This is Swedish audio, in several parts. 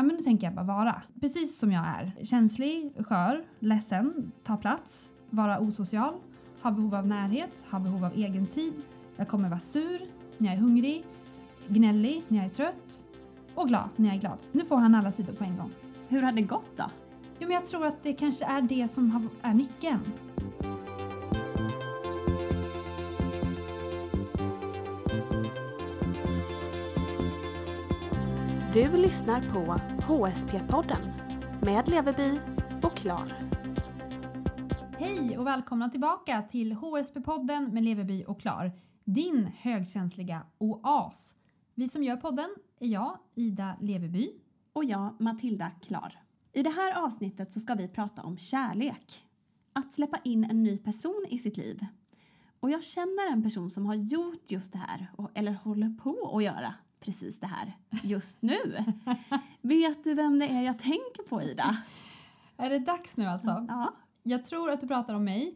Ja, men nu tänker jag bara vara. Precis som jag är. Känslig, skör, ledsen, ta plats, vara osocial, ha behov av närhet, ha behov av egen tid. Jag kommer vara sur när jag är hungrig, gnällig när jag är trött och glad när jag är glad. Nu får han alla sidor på en gång. Hur har det gått då? Jo, men jag tror att det kanske är det som är nyckeln. Du lyssnar på HSP-podden med Leveby och Klar. Hej och välkomna tillbaka till HSP-podden med Leveby och Klar. Din högkänsliga oas. Vi som gör podden är jag, Ida Leveby. Och jag, Matilda Klar. I det här avsnittet så ska vi prata om kärlek. Att släppa in en ny person i sitt liv. Och jag känner en person som har gjort just det här, eller håller på att göra precis det här just nu. Vet du vem det är jag tänker på, Ida? Är det dags nu alltså? Ja, Jag tror att du pratar om mig.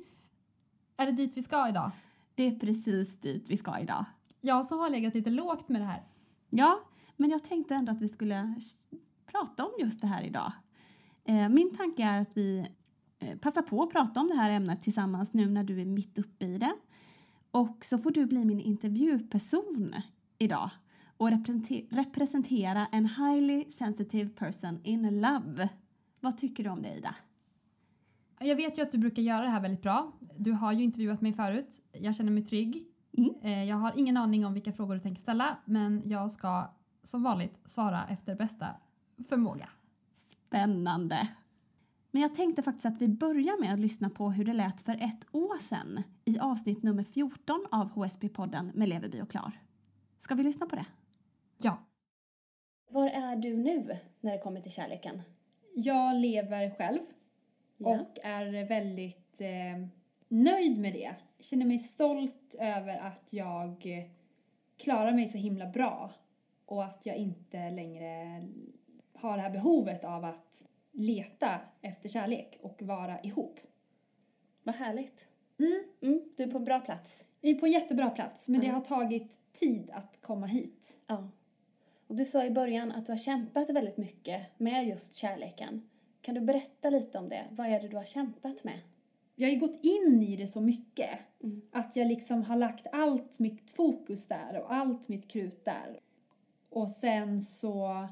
Är det dit vi ska idag? det är precis dit vi ska idag. Jag som har legat lite lågt med det här. Ja, men jag tänkte ändå att vi skulle prata om just det här idag. Eh, Min tanke är att vi eh, passar på att prata om det här ämnet tillsammans nu när du är mitt uppe i det. Och så får du bli min intervjuperson idag och represente- representera en highly sensitive person in love. Vad tycker du om det Ida? Jag vet ju att du brukar göra det här väldigt bra. Du har ju intervjuat mig förut. Jag känner mig trygg. Mm. Eh, Jag har ingen aning om vilka frågor du tänker ställa men jag ska som vanligt svara efter bästa förmåga. Spännande! Men jag tänkte faktiskt att vi börjar med att lyssna på hur det lät för ett år sedan i avsnitt nummer 14 av HSP-podden med Leverby och Klar. Ska vi lyssna på det? Ja. Var är du nu när det kommer till kärleken? Jag lever själv Ja. och är väldigt eh, nöjd med det. Känner mig stolt över att jag klarar mig så himla bra och att jag inte längre har det här behovet av att leta efter kärlek och vara ihop. Vad härligt. Mm. Mm, du är på en bra plats. Vi är på en jättebra plats men det Mm. har tagit tid att komma hit. Ja. Och du sa i början att du har kämpat väldigt mycket med just kärleken. Kan du berätta lite om det? Vad är det du har kämpat med? Jag har ju gått in i det så mycket Mm. att jag liksom har lagt allt mitt fokus där och allt mitt krut där. Och sen så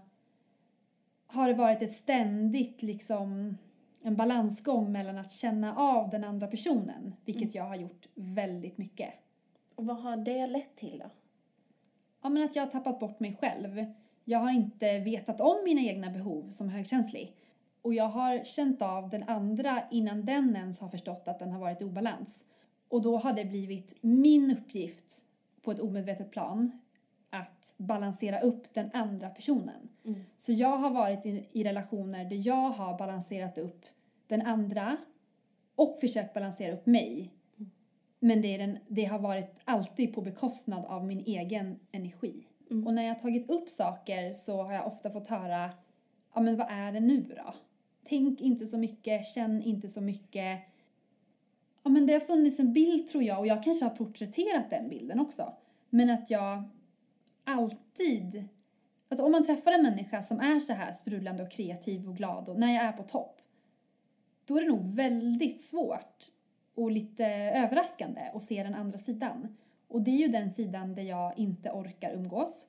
har det varit ett ständigt liksom en balansgång mellan att känna av den andra personen, vilket jag har gjort väldigt mycket. Och vad har det lett till då? Ja, men att jag har tappat bort mig själv. Jag har inte vetat om mina egna behov som högkänslig. Och jag har känt av den andra innan den ens har förstått att den har varit i obalans. Och då har det blivit min uppgift på ett omedvetet plan att balansera upp den andra personen. Så jag har varit i, i relationer där jag har balanserat upp den andra och försökt balansera upp mig. Men det, är den, det har varit alltid på bekostnad av min egen energi. Och när jag har tagit upp saker så har jag ofta fått höra, ja men vad är det nu då? Tänk inte så mycket, känn inte så mycket. Ja men det har funnits en bild tror jag och jag kanske har porträtterat den bilden också. Men att jag alltid, alltså om man träffar en människa som är så här sprudlande och kreativ och glad och när jag är på topp, då är det nog väldigt svårt och lite överraskande att se den andra sidan. Och det är ju den sidan där jag inte orkar umgås,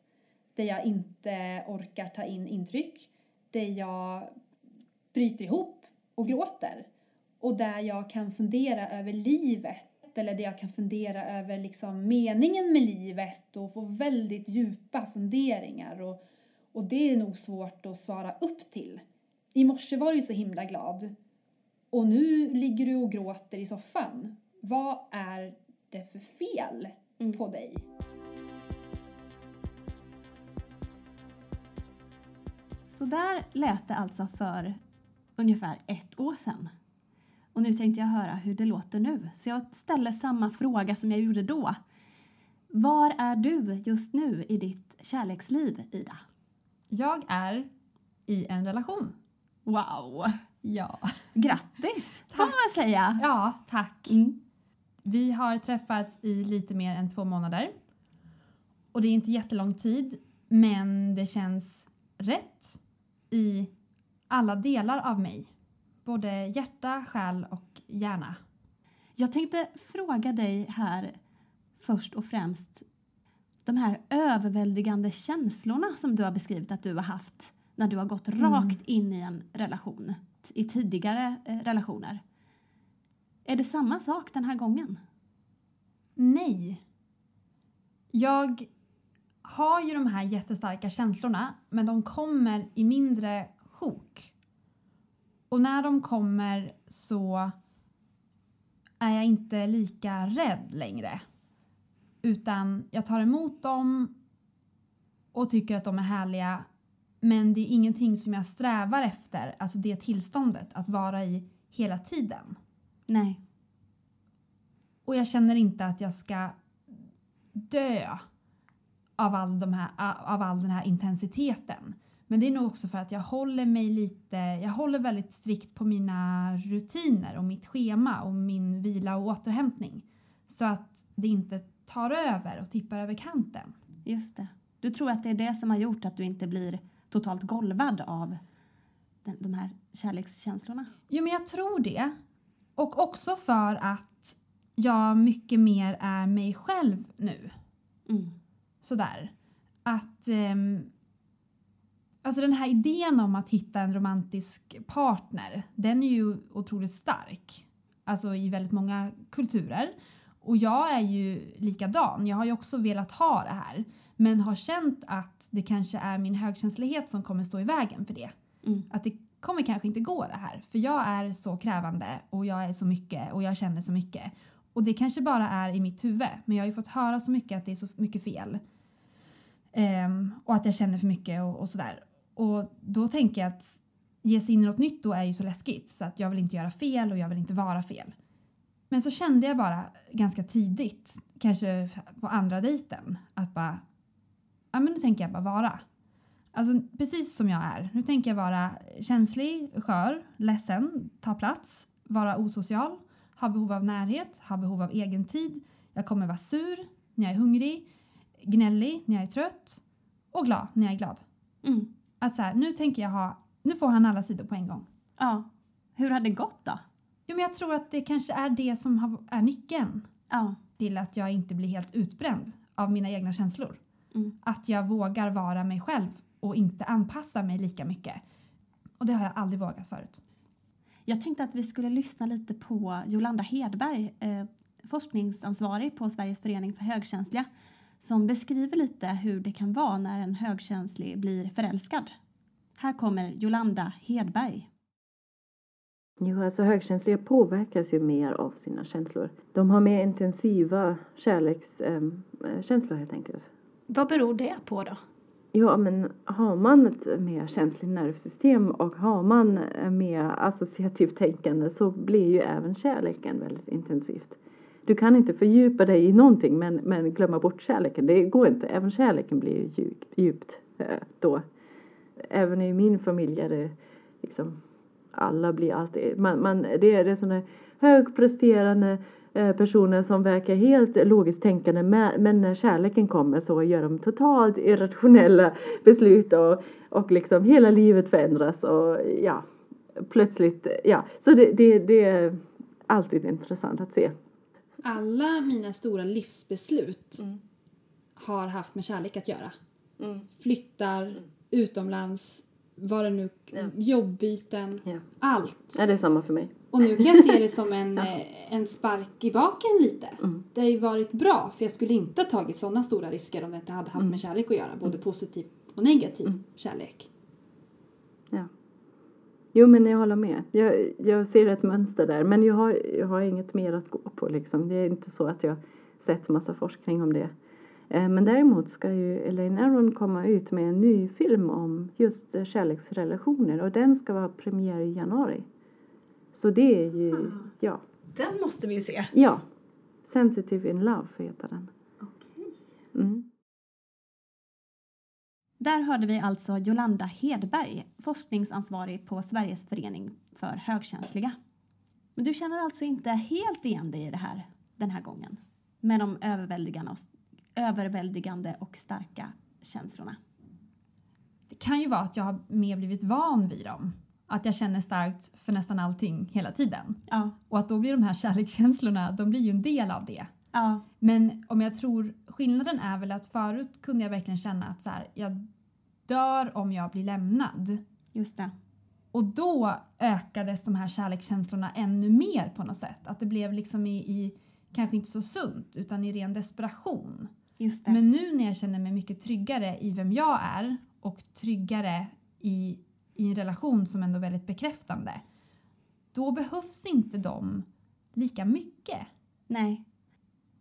där jag inte orkar ta in intryck, där jag bryter ihop och gråter och där jag kan fundera över livet eller där jag kan fundera över liksom meningen med livet och få väldigt djupa funderingar och, och det är nog svårt att svara upp till. I morse var du ju så himla glad och nu ligger du och gråter i soffan. Vad är det för fel på dig? Så där lät det alltså för ungefär ett år sedan. Och nu tänkte jag höra hur det låter nu. Så jag ställer samma fråga som jag gjorde då. Var är du just nu i ditt kärleksliv, Ida? Jag är i en relation. Wow! Ja. Grattis, får man säga. Ja, tack. Mm. Vi har träffats i lite mer än två månader. Och det är inte jättelång tid, men det känns rätt. i alla delar av mig. Både hjärta, själ och hjärna. Jag tänkte fråga dig här först och främst de här överväldigande känslorna som du har beskrivit att du har haft när du har gått rakt in i en relation, i tidigare eh, relationer. Är det samma sak den här gången? Nej. Jag har ju de här jättestarka känslorna men de kommer i mindre sjok. Och när de kommer så är jag inte lika rädd längre. Utan jag tar emot dem och tycker att de är härliga men det är ingenting som jag strävar efter, alltså det tillståndet, att vara i hela tiden. Nej. Och jag känner inte att jag ska dö av all, de här, av all den här intensiteten. Men det är nog också för att jag håller mig lite, jag håller väldigt strikt på mina rutiner och mitt schema och min vila och återhämtning. Så att det inte tar över och tippar över kanten. Just det. Du tror att det är det som har gjort att du inte blir totalt golvad av den, de här kärlekskänslorna? Jo, men jag tror det. Och också för att jag mycket mer är mig själv nu. Mm. Sådär. Att... ehm, alltså den här idén om att hitta en romantisk partner, den är ju otroligt stark. Alltså i väldigt många kulturer. Och jag är ju likadan. Jag har ju också velat ha det här. Men har känt att det kanske är min högkänslighet som kommer stå i vägen för det. Mm. Att det kommer kanske inte gå det här. För jag är så krävande och jag är så mycket och jag känner så mycket. Och det kanske bara är i mitt huvud. Men jag har ju fått höra så mycket att det är så mycket fel. Ehm, och att jag känner för mycket och, och sådär. Och då tänker jag att ge sig in i något nytt då är ju så läskigt. Så att jag vill inte göra fel och jag vill inte vara fel. Men så kände jag bara ganska tidigt, kanske på andra dejten, att bara, ja men nu tänker jag bara vara. Alltså precis som jag är. Nu tänker jag vara känslig, skör, ledsen, ta plats, vara osocial, ha behov av närhet, ha behov av egen tid. Jag kommer vara sur när jag är hungrig, gnällig när jag är trött och glad när jag är glad. Mm. Att så här, nu tänker jag ha, nu får han alla sidor på en gång. Ja. Hur har det gått då? Jo, men jag tror att det kanske är det som har, är nyckeln Ja. till att jag inte blir helt utbränd av mina egna känslor. Mm. Att jag vågar vara mig själv och inte anpassa mig lika mycket. Och det har jag aldrig vågat förut. Jag tänkte att vi skulle lyssna lite på Jolanda Hedberg, eh, forskningsansvarig på Sveriges förening för högkänsliga, som beskriver lite hur det kan vara när en högkänslig blir förälskad. Här kommer Jolanda Hedberg. Jo, alltså högkänsliga påverkas ju mer av sina känslor. De har mer intensiva kärlekskänslor helt enkelt. Vad beror det på då? Ja, men har man ett mer känsligt nervsystem och har man mer associativt tänkande så blir ju även kärleken väldigt intensivt. Du kan inte fördjupa dig i någonting men, men glömma bort kärleken. Det går inte. Även kärleken blir ju djupt, djupt då. Även i min familj är det liksom alla blir alltid, man, man, det är, det sådana högpresterande personer som verkar helt logiskt tänkande men, när kärleken kommer så gör de totalt irrationella beslut och, och liksom hela livet förändras och ja, plötsligt, ja, så det, det, det är alltid intressant att se. Alla mina stora livsbeslut har haft med kärlek att göra. Flyttar, utomlands, vad det nu... Jobbbyten, Ja. allt. Ja, det är samma för mig. Och nu kan jag se det som en, eh, en spark i baken lite. Det har ju varit bra, för jag skulle inte ha tagit sådana stora risker om det inte hade haft med kärlek att göra. Både positiv och negativ kärlek. Ja. Jo, men jag håller med. Jag, jag ser ett mönster där, men jag har, jag har inget mer att gå på. Liksom. Det är inte så att jag sett massa forskning om det. Eh, Men däremot ska ju Elaine Aron komma ut med en ny film om just eh, kärleksrelationer och den ska vara premiär i januari. Så det är ju, ja, Den måste vi ju se. ja. Sensitive in Love heter den. Mm. Där hörde vi alltså Jolanda Hedberg, forskningsansvarig på Sveriges förening för högkänsliga. Men du känner alltså inte helt igen dig i det här den här gången? Med de överväldigande och, överväldigande och starka känslorna? Det kan ju vara att jag har mer blivit van vid dem. Att jag känner starkt för nästan allting hela tiden. Ja. Och att då blir de här kärlekskänslorna, de blir ju en del av det. Ja. Men om jag tror skillnaden är väl att förut kunde jag verkligen känna att så här, jag dör om jag blir lämnad. Just det. Och då ökades de här kärlekskänslorna ännu mer på något sätt. Att det blev liksom i, i kanske inte så sunt utan i ren desperation. Men nu när jag känner mig mycket tryggare i vem jag är och tryggare i, i en relation som ändå är väldigt bekräftande. Då behövs inte de lika mycket. Nej.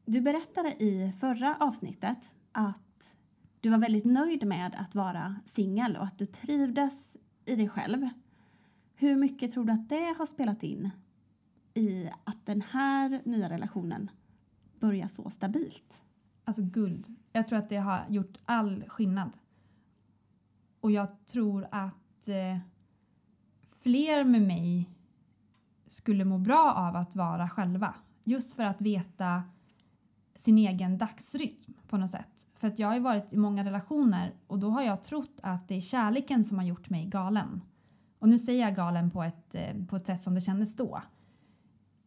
Du berättade i förra avsnittet att du var väldigt nöjd med att vara singel och att du trivdes i dig själv. Hur mycket tror du att det har spelat in i att den här nya relationen börjar så stabilt? Alltså guld. Jag tror att det har gjort all skillnad. Och jag tror att eh, fler med mig skulle må bra av att vara själva. Just för att veta sin egen dagsrytm på något sätt. För att jag har ju varit i många relationer och då har jag trott att det är kärleken som har gjort mig galen. Och nu säger jag galen på ett, eh, på ett sätt som det kändes då.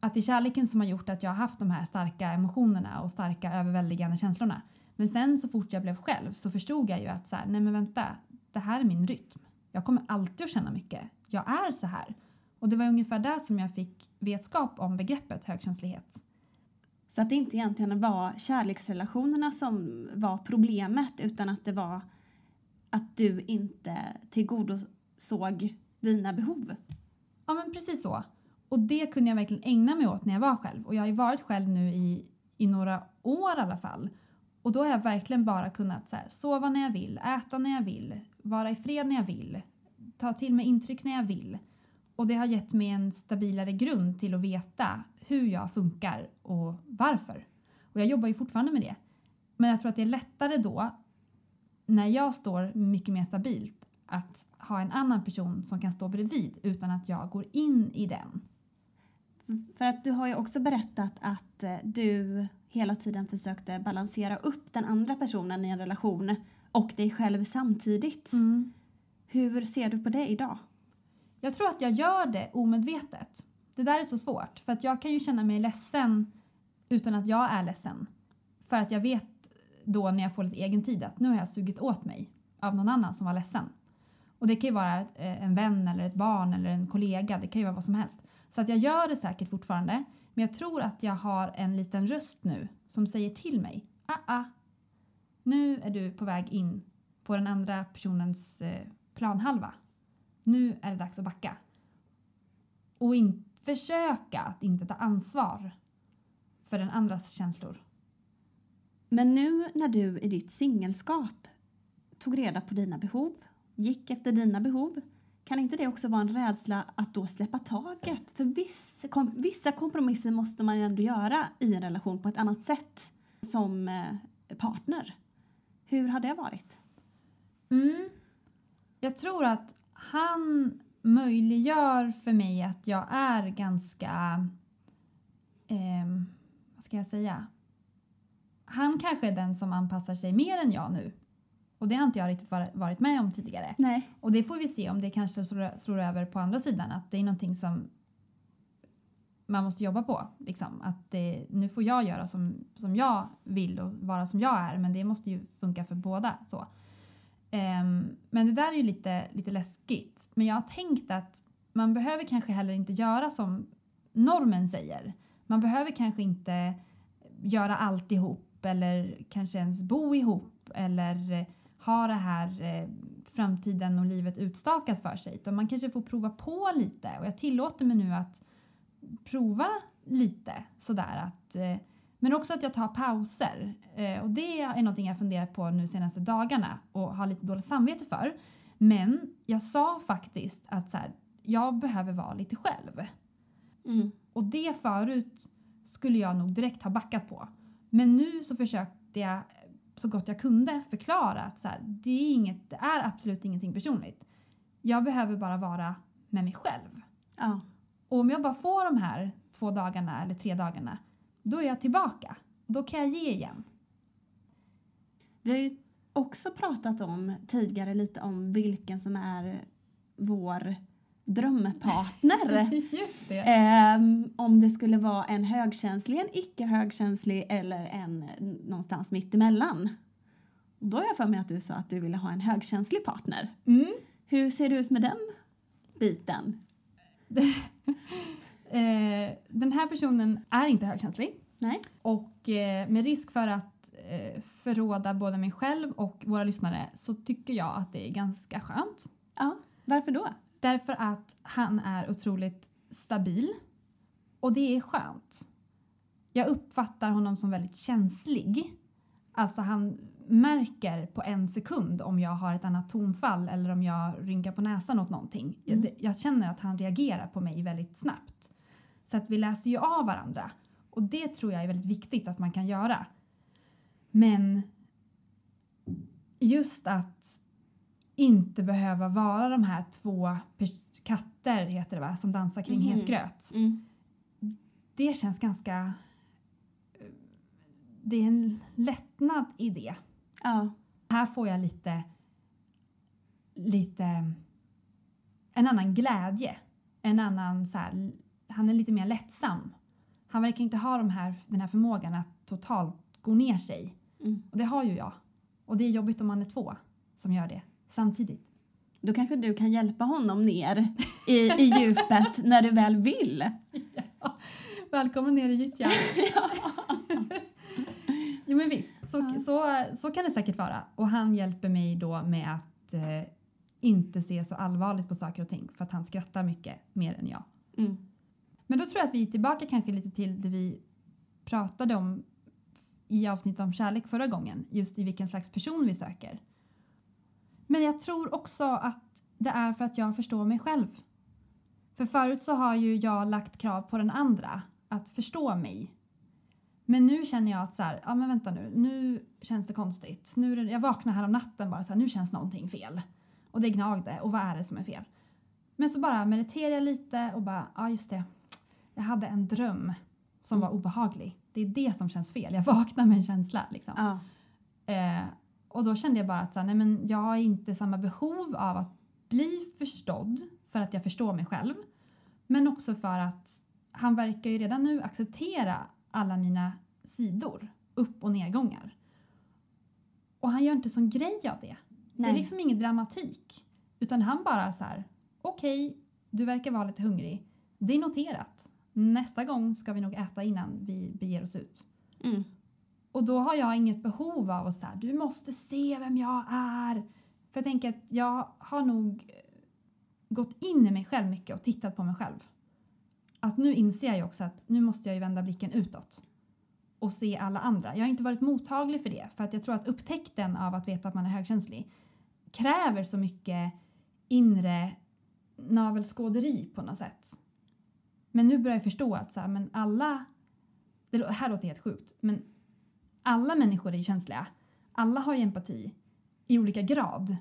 Att det är kärleken som har gjort att jag har haft de här starka emotionerna och starka överväldigande känslorna. Men sen så fort jag blev själv så förstod jag ju att så här, nej men vänta, det här är min rytm. Jag kommer alltid att känna mycket. Jag är så här. Och det var ungefär där som jag fick vetskap om begreppet högkänslighet. Så att det inte egentligen var kärleksrelationerna som var problemet utan att det var att du inte tillgodosåg dina behov. Ja men precis så. Och det kunde jag verkligen ägna mig åt när jag var själv. Och jag har ju varit själv nu i, i några år i alla fall. Och då har jag verkligen bara kunnat så här, sova när jag vill, äta när jag vill, vara i fred när jag vill, ta till mig intryck när jag vill. Och det har gett mig en stabilare grund till att veta hur jag funkar och varför. Och jag jobbar ju fortfarande med det. Men jag tror att det är lättare då, när jag står mycket mer stabilt, att ha en annan person som kan stå bredvid utan att jag går in i den. För att du har ju också berättat att eh, du hela tiden försökte balansera upp den andra personen i en relation och dig själv samtidigt. Hur ser du på det idag? Jag tror att jag gör det omedvetet. Det där är så svårt för att jag kan ju känna mig ledsen utan att jag är ledsen. För att jag vet då när jag får lite egen tid att nu har jag sugit åt mig av någon annan som var ledsen. Och det kan ju vara eh, en vän eller ett barn eller en kollega, det kan ju vara vad som helst. Så att jag gör det säkert fortfarande men jag tror att jag har en liten röst nu som säger till mig ah, ah, nu är du på väg in på den andra personens eh, planhalva. Nu är det dags att backa. Och in, försöka att inte ta ansvar för den andras känslor. Men nu när du i ditt singelskap tog reda på dina behov, gick efter dina behov, kan inte det också vara en rädsla att då släppa taget? För viss, kom, vissa kompromisser måste man ju ändå göra i en relation på ett annat sätt som eh, partner. Hur har det varit? Mm. Jag tror att han möjliggör för mig att jag är ganska... Eh, vad ska jag säga? Han kanske är den som anpassar sig mer än jag nu. Och det har inte jag riktigt varit med om tidigare. Nej. Och det får vi se om det kanske slår, slår över på andra sidan. Att det är någonting som man måste jobba på. Liksom. Att det, nu får jag göra som, som jag vill och vara som jag är men det måste ju funka för båda. Så. Um, men det där är ju lite, lite läskigt. Men jag har tänkt att man behöver kanske heller inte göra som normen säger. Man behöver kanske inte göra allt ihop eller kanske ens bo ihop eller ha det här eh, framtiden och livet utstakat för sig. Utan man kanske får prova på lite och jag tillåter mig nu att prova lite sådär att eh, men också att jag tar pauser. Eh, och det är någonting jag funderat på nu senaste dagarna och har lite dåligt samvete för. Men jag sa faktiskt att så här, jag behöver vara lite själv. Mm. Och det förut skulle jag nog direkt ha backat på. Men nu så försökte jag så gott jag kunde förklara att så här, det, är inget, det är absolut ingenting personligt. Jag behöver bara vara med mig själv. Ja. Och om jag bara får de här två dagarna eller tre dagarna, då är jag tillbaka. Då kan jag ge igen. Vi har ju också pratat om tidigare lite om vilken som är vår drömpartner. Just det. Ehm, om det skulle vara en högkänslig, en icke högkänslig eller en någonstans mitt emellan. Då har jag för mig att du sa att du ville ha en högkänslig partner. Mm. Hur ser det ut med den biten? Eh, den här personen är inte högkänslig. Nej? Och eh, med risk för att eh, förråda både mig själv och våra lyssnare så tycker jag att det är ganska skönt. Ja. Varför då? Därför att han är otroligt stabil. Och det är skönt. Jag uppfattar honom som väldigt känslig. Alltså han märker på en sekund om jag har ett annat tonfall eller om jag rynkar på näsan åt någonting. Jag, det- jag känner att han reagerar på mig väldigt snabbt. Så att vi läser ju av varandra. Och det tror jag är väldigt viktigt att man kan göra. Men just att inte behöva vara de här två katter, heter det va, som dansar kring Mhm. het gröt. Mm. Det känns ganska... Det är en lättnad i det. Ja. Här får jag lite... Lite... En annan glädje. En annan så här, Han är lite mer lättsam. Han verkar inte ha de här, den här förmågan att totalt gå ner sig. Mm. Och det har ju jag. Och det är jobbigt om man är två som gör det samtidigt. Då kanske du kan hjälpa honom ner i, i djupet när du väl vill. Välkommen ner i gyttjan. jo men visst, så, Ja. så, så kan det säkert vara. Och han hjälper mig då med att eh, inte se så allvarligt på saker och ting för att han skrattar mycket mer än jag. Mm. Men då tror jag att vi är tillbaka kanske lite till det vi pratade om i avsnittet om kärlek förra gången. Just i vilken slags person vi söker. Men jag tror också att det är för att jag förstår mig själv. För förut så har ju jag lagt krav på den andra att förstå mig. Men nu känner jag att så här, ja men vänta nu, nu känns det konstigt. Nu jag vaknar här om natten bara så här, nu känns någonting fel. Och det gnagde och vad är det som är fel? Men så bara mediterar jag lite och bara, ja just det. Jag hade en dröm som var obehaglig. Det är det som känns fel. Jag vaknar med en känsla liksom. Ja. Eh, och då kände jag bara att så här, nej, men jag har inte samma behov av att bli förstådd för att jag förstår mig själv. Men också för att han verkar ju redan nu acceptera alla mina sidor, upp och nedgångar. Och han gör inte sån grej av det. Det Nej. är liksom ingen dramatik. Utan han bara så här, okej, du verkar vara lite hungrig. Det är noterat. Nästa gång ska vi nog äta innan vi beger oss ut. Mm. Och då har jag inget behov av att säga du måste se vem jag är. För jag tänker att jag har nog eh, gått in i mig själv mycket och tittat på mig själv. Att nu inser jag ju också att nu måste jag ju vända blicken utåt och se alla andra. Jag har inte varit mottaglig för det för att jag tror att upptäckten av att veta att man är högkänslig kräver så mycket inre navelskåderi på något sätt. Men nu börjar jag förstå att så här, men alla, det här låter helt sjukt, men alla människor är känsliga. Alla har ju empati i olika grad.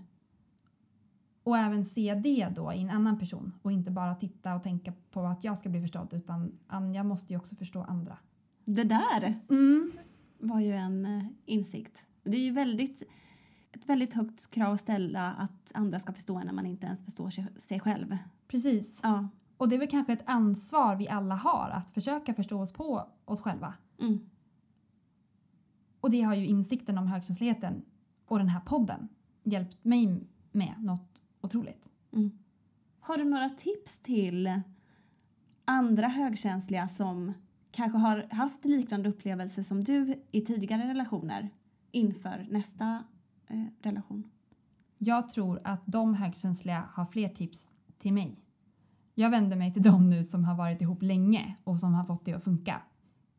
Och även se det då i en annan person och inte bara titta och tänka på att jag ska bli förstådd utan an- jag måste ju också förstå andra. Det där Mm. var ju en eh, insikt. Det är ju väldigt, ett väldigt högt krav att ställa att andra ska förstå när man inte ens förstår sig, sig själv. Precis. Ja. Och det är väl kanske ett ansvar vi alla har att försöka förstå oss på oss själva. Mm. Och det har ju insikten om högkänsligheten och den här podden hjälpt mig med något otroligt. Mm. Har du några tips till andra högkänsliga som kanske har haft liknande upplevelser som du i tidigare relationer inför nästa eh, relation? Jag tror att de högkänsliga har fler tips till mig. Jag vänder mig till dem nu som har varit ihop länge och som har fått det att funka.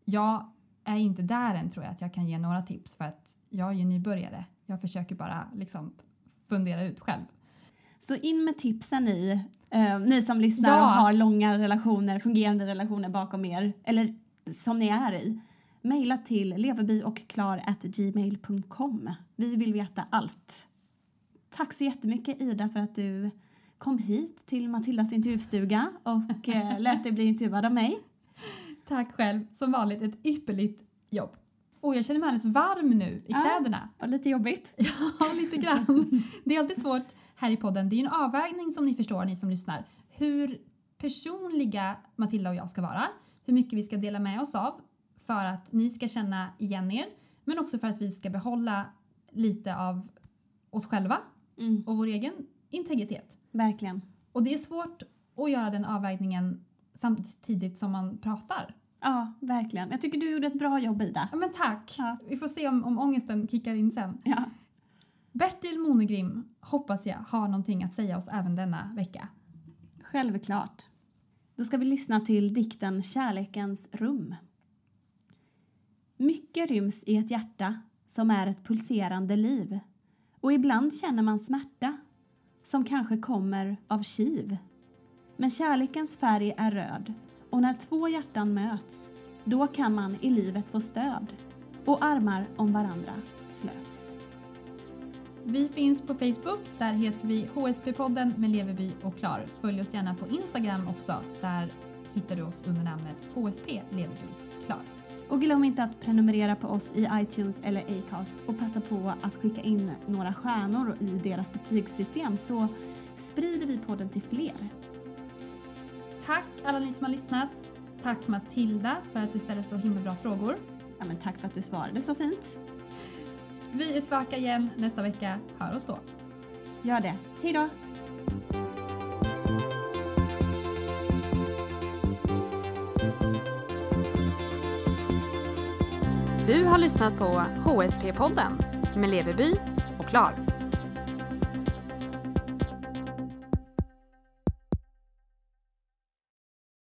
Jag är inte där än tror jag att jag kan ge några tips för att jag är ju nybörjare. Jag försöker bara liksom fundera ut själv. Så in med tipsen ni, eh, ni som lyssnar Ja. och har långa relationer, fungerande relationer bakom er, eller som ni är i. Maila till leverbyochklar@gmail.com. Vi vill veta allt. Tack så jättemycket Ida för att du kom hit till Matildas intervjustuga och eh, lät dig bli intervjuad av mig. Tack själv, som vanligt ett ypperligt jobb. Och jag känner mig alldeles varm nu i Ja. kläderna. Och lite jobbigt. Ja, lite grann. Det är alltid svårt här i podden. Det är en avvägning som ni förstår, ni som lyssnar. Hur personliga Matilda och jag ska vara. Hur mycket vi ska dela med oss av för att ni ska känna igen er. Men också för att vi ska behålla lite av oss själva Mm, och vår egen integritet. verkligen. Och det är svårt att göra den avvägningen samtidigt som man pratar. Ja, verkligen. Jag tycker du gjorde ett bra jobb, Ida. Ja, men tack! Ja. Vi får se om, om ångesten kickar in sen. Ja. Bertil Monegrim hoppas jag har någonting att säga oss även denna vecka. Självklart. Då ska vi lyssna till dikten Kärlekens rum. Mycket ryms i ett hjärta som är ett pulserande liv och ibland känner man smärta som kanske kommer av kiv. Men kärlekens färg är röd och när två hjärtan möts då kan man i livet få stöd och armar om varandra slöts. Vi finns på Facebook, där heter vi HSP-podden med Leverby och Klar. Följ oss gärna på Instagram också, där hittar du oss under namnet HSP Leverby Klar. Och glöm inte att prenumerera på oss i iTunes eller Acast och passa på att skicka in några stjärnor i deras betygssystem så sprider vi podden till fler. Alla ni som har lyssnat. Tack Matilda för att du ställer så himla bra frågor. Ja, men tack för att du svarade så fint. Vi är tillbaka igen nästa vecka. Hör oss då. Gör det. Hej då! Du har lyssnat på HSP-podden med Leverby och Klar.